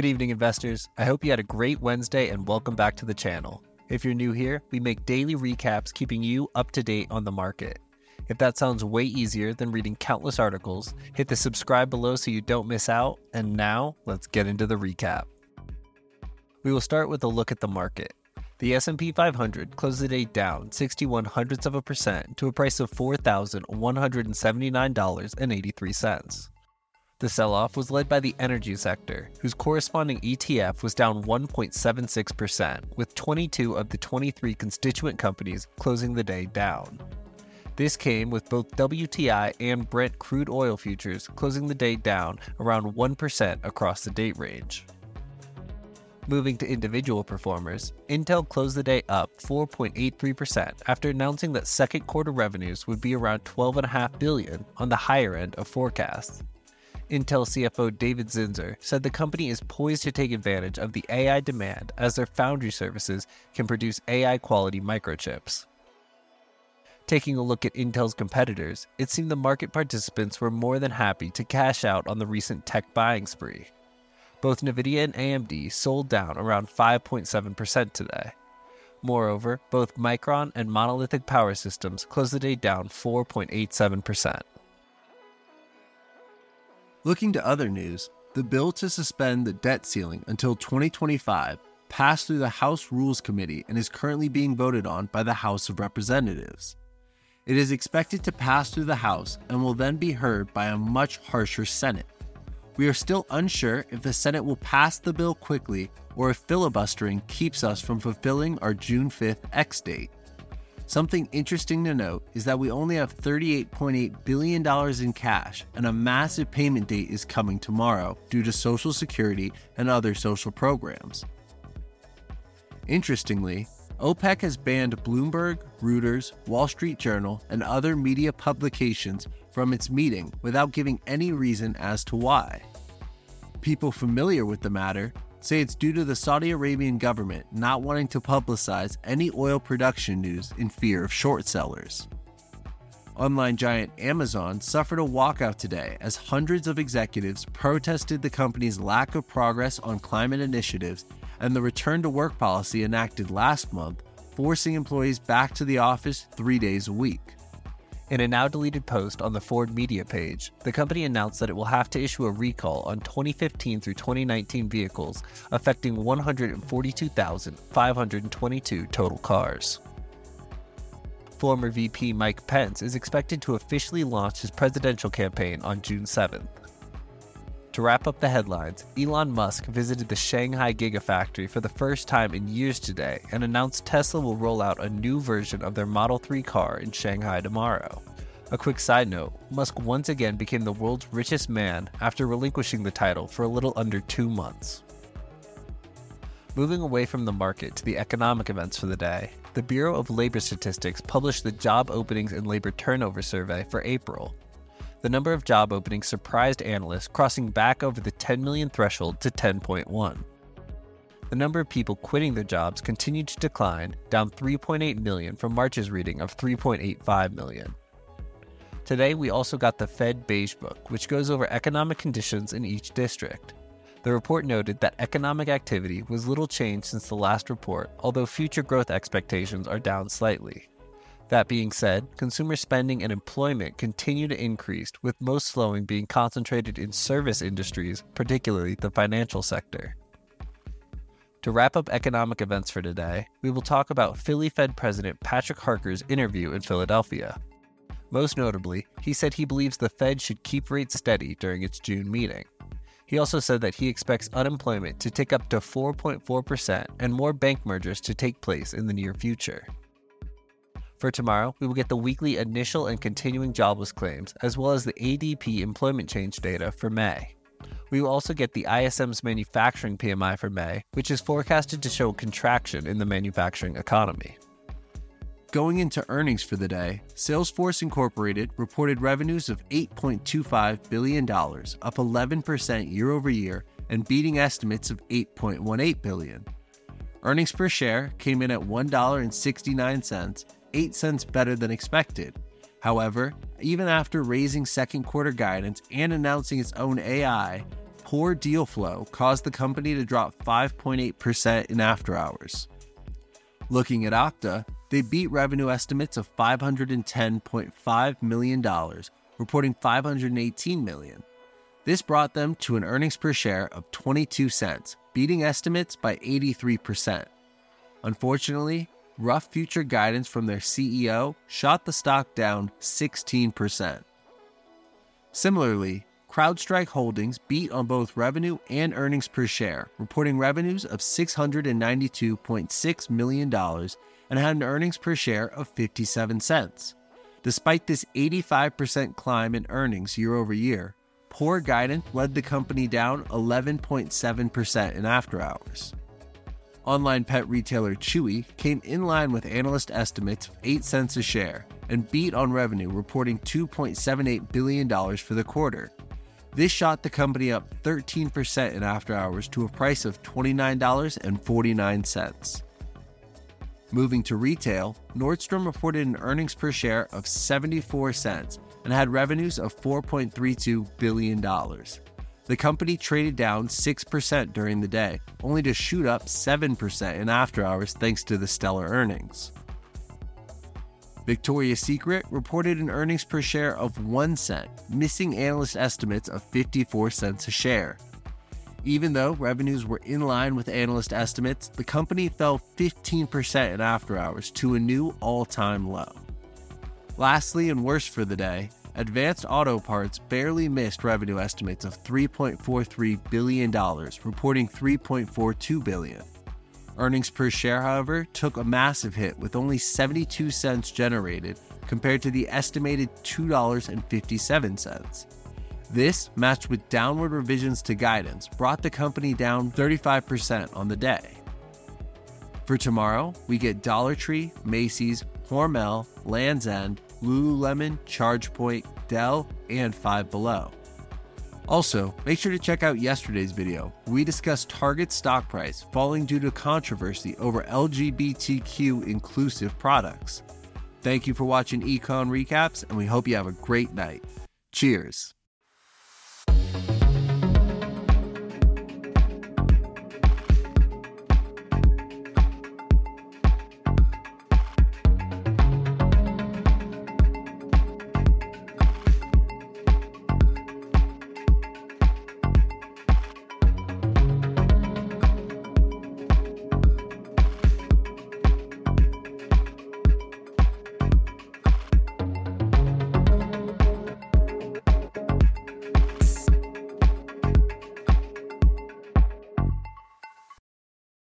Good evening, investors. I hope you had a great Wednesday and welcome back to the channel. If you're new here, we make daily recaps keeping you up to date on the market. If that sounds way easier than reading countless articles, hit the subscribe below so you don't miss out. And now, let's get into the recap. We will start with a look at the market. The S&P 500 closed the day down 61 hundredths of a percent to a price of $4,179.83. The sell off was led by the energy sector, whose corresponding ETF was down 1.76%, with 22 of the 23 constituent companies closing the day down. This came with both WTI and Brent crude oil futures closing the day down around 1% across the date range. Moving to individual performers, Intel closed the day up 4.83% after announcing that second quarter revenues would be around 12.5 billion on the higher end of forecasts. Intel CFO David Zinsner said the company is poised to take advantage of the AI demand as their foundry services can produce AI quality microchips. Taking a look at Intel's competitors, it seemed the market participants were more than happy to cash out on the recent tech buying spree. Both Nvidia and AMD sold down around 5.7% today. Moreover, both Micron and Monolithic Power Systems closed the day down 4.87%. Looking to other news, the bill to suspend the debt ceiling until 2025 passed through the House Rules Committee and is currently being voted on by the House of Representatives. It is expected to pass through the House and will then be heard by a much harsher Senate. We are still unsure if the Senate will pass the bill quickly or if filibustering keeps us from fulfilling our June 5th X date. Something interesting to note is that we only have $38.8 billion in cash, and a massive payment date is coming tomorrow due to Social Security and other social programs. Interestingly, OPEC has banned Bloomberg, Reuters, Wall Street Journal, and other media publications from its meeting without giving any reason as to why. People familiar with the matter say it's due to the Saudi Arabian government not wanting to publicize any oil production news in fear of short sellers. Online giant Amazon suffered a walkout today as hundreds of executives protested the company's lack of progress on climate initiatives and the return to work policy enacted last month, forcing employees back to the office three days a week. In a now deleted post on the Ford media page, the company announced that it will have to issue a recall on 2015 through 2019 vehicles, affecting 142,522 total cars. Former VP Mike Pence is expected to officially launch his presidential campaign on June 7th. To wrap up the headlines, Elon Musk visited the Shanghai Gigafactory for the first time in years today and announced Tesla will roll out a new version of their Model 3 car in Shanghai tomorrow. A quick side note Musk once again became the world's richest man after relinquishing the title for a little under two months. Moving away from the market to the economic events for the day, the Bureau of Labor Statistics published the Job Openings and Labor Turnover Survey for April, the number of job openings surprised analysts, crossing back over the 10 million threshold to 10.1. The number of people quitting their jobs continued to decline, down 3.8 million from March's reading of 3.85 million. Today, we also got the Fed Beige Book, which goes over economic conditions in each district. The report noted that economic activity was little changed since the last report, although future growth expectations are down slightly. That being said, consumer spending and employment continue to increase, with most slowing being concentrated in service industries, particularly the financial sector. To wrap up economic events for today, we will talk about Philly Fed President Patrick Harker's interview in Philadelphia. Most notably, he said he believes the Fed should keep rates steady during its June meeting. He also said that he expects unemployment to tick up to 4.4% and more bank mergers to take place in the near future. For tomorrow, we will get the weekly initial and continuing jobless claims, as well as the ADP employment change data for May. We will also get the ISM's manufacturing PMI for May, which is forecasted to show contraction in the manufacturing economy. Going into earnings for the day, Salesforce Incorporated reported revenues of $8.25 billion, up 11% year over year, and beating estimates of 8.18 billion. Earnings per share came in at $1.69 8 cents better than expected. However, even after raising second quarter guidance and announcing its own AI, poor deal flow caused the company to drop 5.8% in after hours. Looking at Okta, they beat revenue estimates of $510.5 million, reporting 518 million. This brought them to an earnings per share of 22 cents, beating estimates by 83%. Unfortunately, rough future guidance from their CEO shot the stock down 16%. Similarly, CrowdStrike Holdings beat on both revenue and earnings per share, reporting revenues of $692.6 million and had an earnings per share of 57 cents. Despite this 85% climb in earnings year over year, poor guidance led the company down 11.7% in after hours. Online pet retailer Chewy came in line with analyst estimates of 8 cents a share and beat on revenue, reporting $2.78 billion for the quarter. This shot the company up 13% in after hours to a price of $29.49. Moving to retail, Nordstrom reported an earnings per share of 74 cents and had revenues of $4.32 billion. The company traded down 6% during the day, only to shoot up 7% in after hours thanks to the stellar earnings. Victoria's Secret reported an earnings per share of 1 cent, missing analyst estimates of 54 cents a share. Even though revenues were in line with analyst estimates, the company fell 15% in after hours to a new all time low. Lastly, and worst for the day, Advanced Auto Parts barely missed revenue estimates of $3.43 billion, reporting $3.42 billion. Earnings per share, however, took a massive hit with only 72 cents generated compared to the estimated $2.57. This, matched with downward revisions to guidance, brought the company down 35% on the day. For tomorrow, we get Dollar Tree, Macy's, Hormel, Land's End, Lululemon, ChargePoint, Dell, and Five Below. Also, make sure to check out yesterday's video. We discussed Target's stock price falling due to controversy over LGBTQ inclusive products. Thank you for watching Econ Recaps, and we hope you have a great night. Cheers.